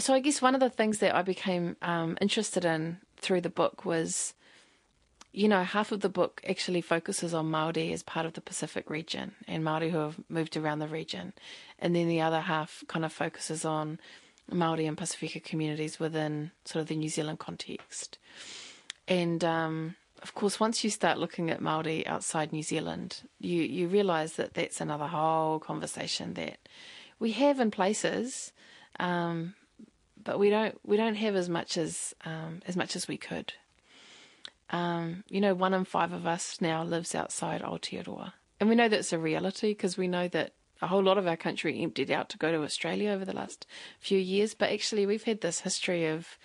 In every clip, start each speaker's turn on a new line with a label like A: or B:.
A: so I guess one of the things that I became um, interested in through the book was, you know, half of the book actually focuses on Maori as part of the Pacific region and Maori who have moved around the region, and then the other half kind of focuses on Maori and Pasifika communities within sort of the New Zealand context. And um, of course, once you start looking at Maori outside New Zealand, you you realise that that's another whole conversation that we have in places, um, but we don't we don't have as much as um, as much as we could. Um, you know, one in five of us now lives outside Aotearoa, and we know that's a reality because we know that a whole lot of our country emptied out to go to Australia over the last few years. But actually, we've had this history of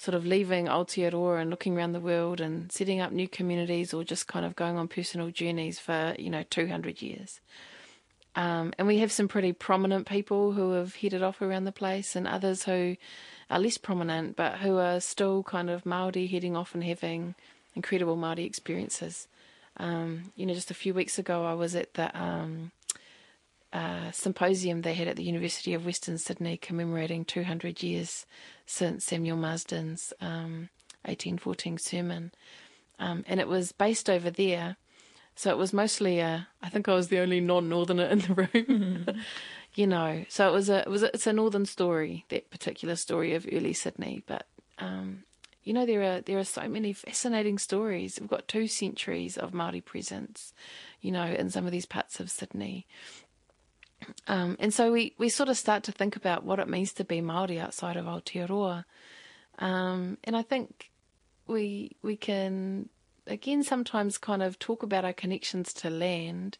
A: sort of leaving Aotearoa and looking around the world and setting up new communities or just kind of going on personal journeys for, you know, 200 years. Um, and we have some pretty prominent people who have headed off around the place, and others who are less prominent but who are still kind of Maori heading off and having incredible Maori experiences. Um, you know, just a few weeks ago, I was at the um, uh, symposium they had at the University of Western Sydney commemorating 200 years since Samuel Marsden's 1814 um, sermon. Um, and it was based over there so it was mostly I think I was the only non-northerner in the room. Mm-hmm. you know, so it was a, it was a, it's a northern story, that particular story of early Sydney. But um, you know, there are there are so many fascinating stories. We've got two centuries of Maori presence, you know, in some of these parts of Sydney. Um, and so we, we sort of start to think about what it means to be Maori outside of Aotearoa. Um, and I think we we can again sometimes kind of talk about our connections to land,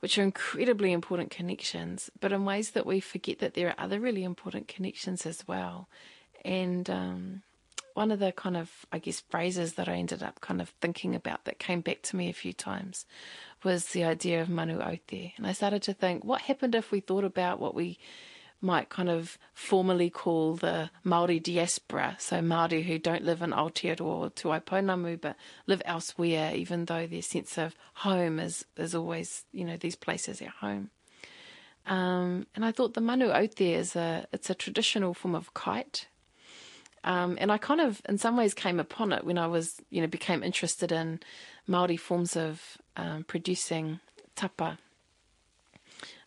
A: which are incredibly important connections, but in ways that we forget that there are other really important connections as well. And um, one of the kind of, I guess, phrases that I ended up kind of thinking about that came back to me a few times was the idea of manu aute. And I started to think, what happened if we thought about what we might kind of formally call the Maori diaspora, so Maori who don't live in Aotearoa or Te Waipounamu but live elsewhere, even though their sense of home is is always you know these places at home. Um, and I thought the manu aute is a it's a traditional form of kite, um, and I kind of in some ways came upon it when I was you know became interested in Maori forms of um, producing tapa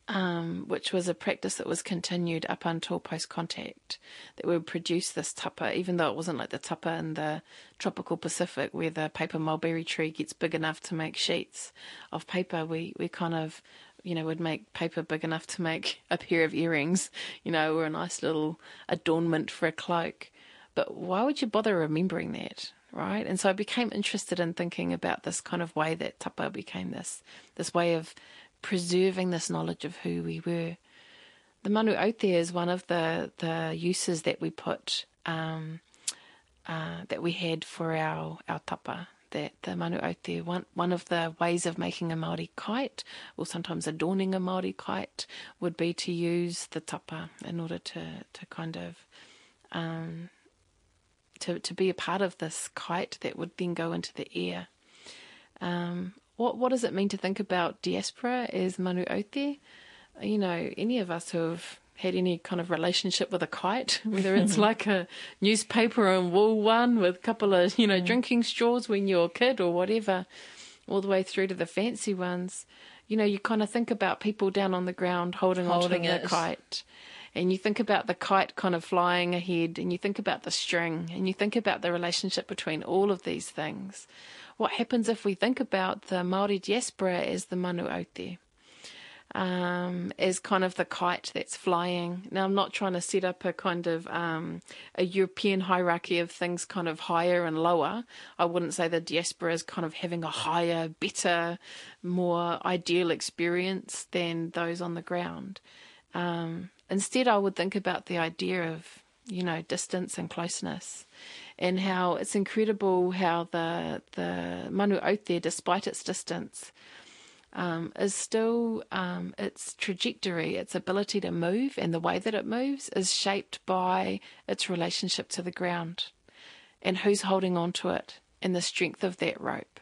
A: um, which was a practice that was continued up until post contact, that would produce this tapa, even though it wasn't like the tapa in the tropical Pacific where the paper mulberry tree gets big enough to make sheets of paper. We, we kind of, you know, would make paper big enough to make a pair of earrings, you know, or a nice little adornment for a cloak. But why would you bother remembering that? Right. And so I became interested in thinking about this kind of way that tapa became this, this way of preserving this knowledge of who we were. The manu aute is one of the, the uses that we put, um, uh, that we had for our, our tapa. That the manu aute, one, one of the ways of making a Māori kite, or sometimes adorning a Māori kite, would be to use the tapa in order to, to kind of um, to, to be a part of this kite that would then go into the air. Um, what what does it mean to think about diaspora as manu aute? You know, any of us who have had any kind of relationship with a kite, whether it's like a newspaper and wool one with a couple of, you know, mm. drinking straws when you're a kid or whatever, all the way through to the fancy ones. You know, you kind of think about people down on the ground holding, holding onto the kite. And you think about the kite kind of flying ahead, and you think about the string, and you think about the relationship between all of these things what happens if we think about the Maori diaspora as the manu aute? Um, as kind of the kite that's flying. Now, I'm not trying to set up a kind of um, a European hierarchy of things kind of higher and lower. I wouldn't say the diaspora is kind of having a higher, better, more ideal experience than those on the ground. Um, instead, I would think about the idea of, you know, distance and closeness and how it's incredible how the the manu aute, despite its distance, um, is still um, its trajectory, its ability to move, and the way that it moves is shaped by its relationship to the ground, and who's holding on to it, and the strength of that rope.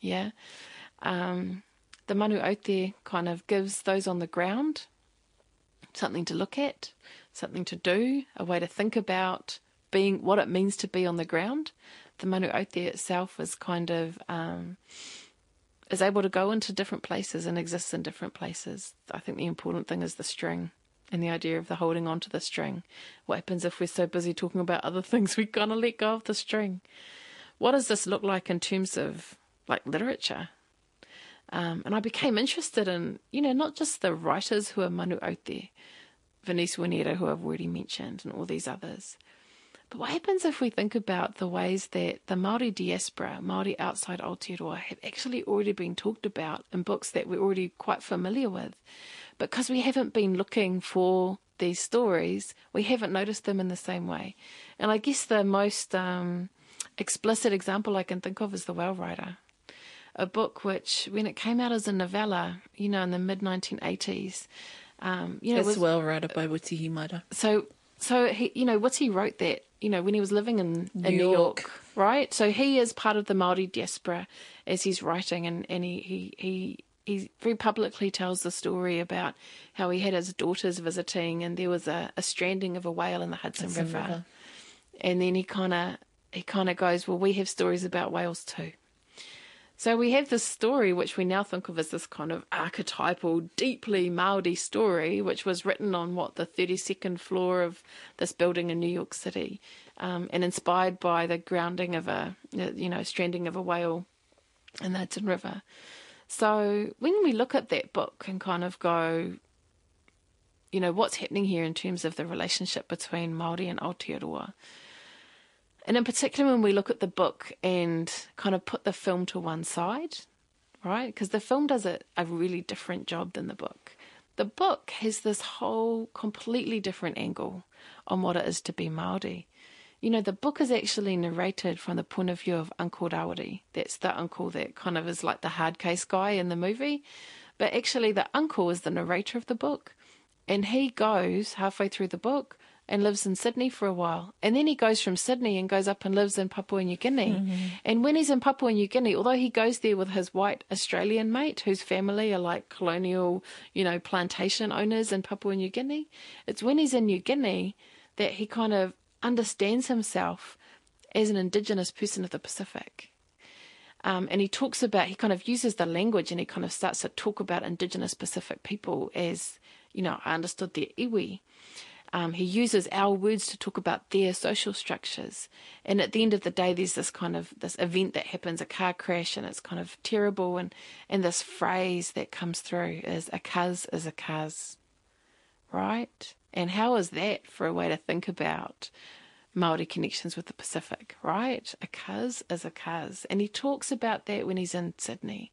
A: Yeah, um, the manu aute kind of gives those on the ground something to look at, something to do, a way to think about being what it means to be on the ground. The manu Aute itself is kind of um, is able to go into different places and exists in different places. I think the important thing is the string and the idea of the holding on to the string. What happens if we're so busy talking about other things we kind of let go of the string? What does this look like in terms of like literature? Um, and I became interested in, you know, not just the writers who are manu Aute, Vernice Wineera, who I've already mentioned, and all these others. But what happens if we think about the ways that the Maori diaspora, Maori outside Aotearoa, have actually already been talked about in books that we're already quite familiar with? Because we haven't been looking for these stories, we haven't noticed them in the same way. And I guess the most um, explicit example I can think of is The Whale Rider a book which, when it came out as a novella, you know, in the mid 1980s, um, you know,
B: it's
A: was,
B: well written by Witi Ihimaera.
A: So, so he, you know, Witi wrote that, you know, when he was living in,
B: New,
A: in New
B: York.
A: York. right? So he is part of the Maori diaspora as he's writing, and and he he he. He very publicly tells the story about how he had his daughters visiting, and there was a, a stranding of a whale in the Hudson,
B: Hudson
A: River.
B: River.
A: and then he kind of he kind of goes, well, we have stories about whales too. So we have this story, which we now think of as this kind of archetypal, deeply Maori story, which was written on what the 32nd floor of this building in New York City, um, and inspired by the grounding of a, you know, stranding of a whale in the Hudson River. So when we look at that book and kind of go, you know, what's happening here in terms of the relationship between Maori and Aotearoa, and in particular, when we look at the book and kind of put the film to one side, right? Because the film does a, a really different job than the book. The book has this whole completely different angle on what it is to be Maori. You know, the book is actually narrated from the point of view of Uncle Rawiri. That's the uncle that kind of is like the hard case guy in the movie. But actually, the uncle is the narrator of the book. And he goes halfway through the book and lives in Sydney for a while. And then he goes from Sydney and goes up and lives in Papua New Guinea.
B: Mm-hmm.
A: And when he's in Papua New Guinea, although he goes there with his white Australian mate, whose family are like colonial, you know, plantation owners in Papua New Guinea, it's when he's in New Guinea that he kind of understands himself as an indigenous person of the Pacific. Um, and he talks about, he kind of uses the language and he kind of starts to talk about indigenous Pacific people as, you know, I understood their iwi. Um, he uses our words to talk about their social structures. And at the end of the day, there's this kind of this event that happens, a car crash, and it's kind of terrible. And, and this phrase that comes through is a cuz is a cuz, right? And how is that for a way to think about Maori connections with the Pacific, right? A cuz is a cuz. And he talks about that when he's in Sydney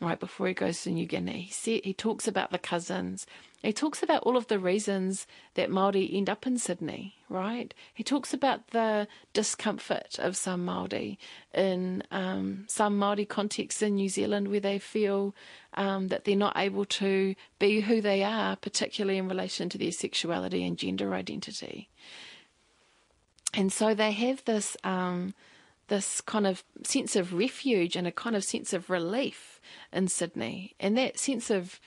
A: right before he goes to New Guinea. He, said, he talks about the cousins. He talks about all of the reasons that Maori end up in Sydney, right? He talks about the discomfort of some Maori in um, some Maori contexts in New Zealand where they feel um, that they're not able to be who they are, particularly in relation to their sexuality and gender identity. And so they have this um, this kind of sense of refuge and a kind of sense of relief in Sydney, and that sense of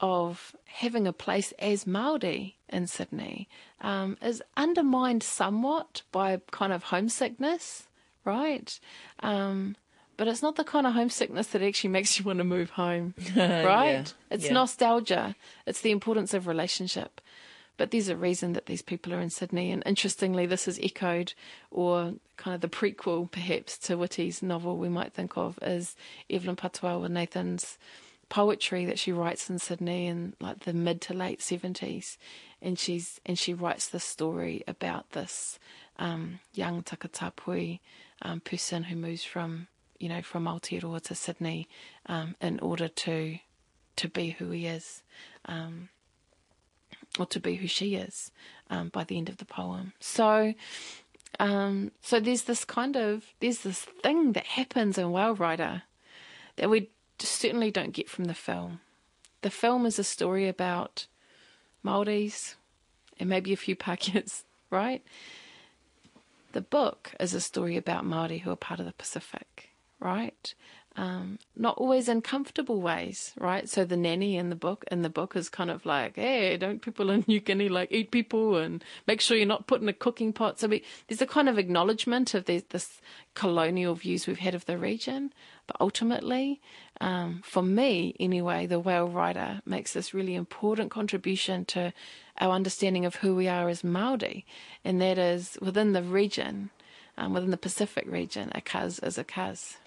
A: of having a place as Maori in Sydney um, is undermined somewhat by kind of homesickness, right? Um, but it's not the kind of homesickness that actually makes you want to move home, right?
B: Yeah,
A: It's
B: yeah.
A: nostalgia. It's the importance of relationship. But there's a reason that these people are in Sydney. And interestingly, this is echoed, or kind of the prequel perhaps to Witi's novel we might think of, is Evelyn Patuawa Nathan's poetry that she writes in Sydney in like the mid to late 70s. And she's and she writes this story about this um, young takatapui um, person who moves from, you know, from Aotearoa to Sydney um, in order to to be who he is. Um, or to be who she is um, by the end of the poem. So, um, so there's this kind of there's this thing that happens in Whale Rider that we certainly don't get from the film. The film is a story about Maoris and maybe a few Pākehās, right? The book is a story about Maori who are part of the Pacific, right? Um, not always in comfortable ways, right? So the nanny in the book in the book is kind of like, hey, don't people in New Guinea like eat people and make sure you're not put in a cooking pot. So we, there's a kind of acknowledgement of these, this colonial views we've had of the region, but ultimately, um, for me anyway, the whale rider makes this really important contribution to our understanding of who we are as Maori, and that is within the region, um, within the Pacific region, a cuz is a cuz.